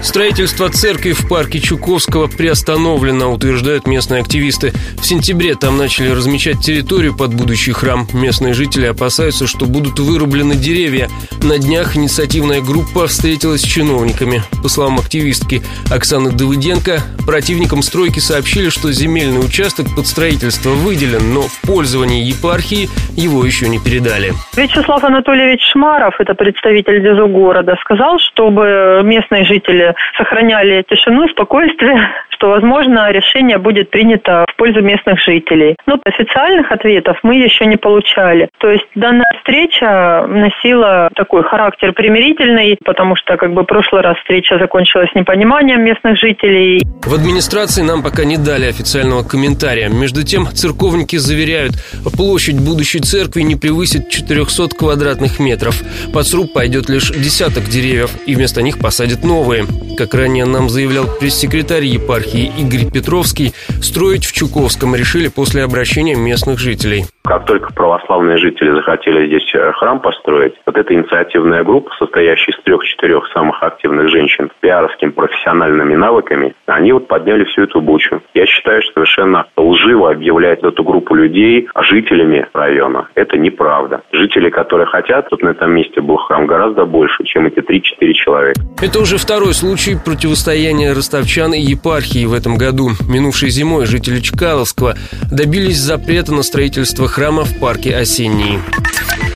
Строительство церкви в парке Чуковского приостановлено, утверждают местные активисты. В сентябре там начали размечать территорию под будущий храм. Местные жители опасаются, что будут вырублены деревья. На днях инициативная группа встретилась с чиновниками. По словам активистки Оксаны Давыденко, противникам стройки сообщили, что земельный участок под строительство выделен, но в пользование епархии его еще не передали. Вячеслав Анатольевич Шмаров, это представитель ДЗУ города, сказал, чтобы местные жители сохраняли тишину спокойствие, что, возможно, решение будет принято в пользу местных жителей. Но официальных ответов мы еще не получали. То есть данная встреча носила такой характер примирительный, потому что как бы прошлый раз встреча закончилась непониманием местных жителей. В администрации нам пока не дали официального комментария. Между тем, церковники заверяют, площадь будущей церкви не превысит 400 квадратных метров. Под сруб пойдет лишь десяток деревьев, и вместо них посадят новые. Как ранее нам заявлял пресс-секретарь епархии Игорь Петровский, строить в Чуковском решили после обращения местных жителей. Как только православные жители захотели здесь э, храм построить, вот эта инициативная группа, состоящая из трех-четырех самых активных женщин с пиаровскими профессиональными навыками, они вот подняли всю эту бучу. Я считаю, что совершенно лживо объявлять эту группу людей жителями района. Это неправда. Жители, которые хотят, тут на этом месте был храм гораздо больше, чем эти 3-4 человека. Это уже второй случай противостояния ростовчан и епархии в этом году. Минувшей зимой жители Чкаловского добились запрета на строительство храма в парке «Осенний».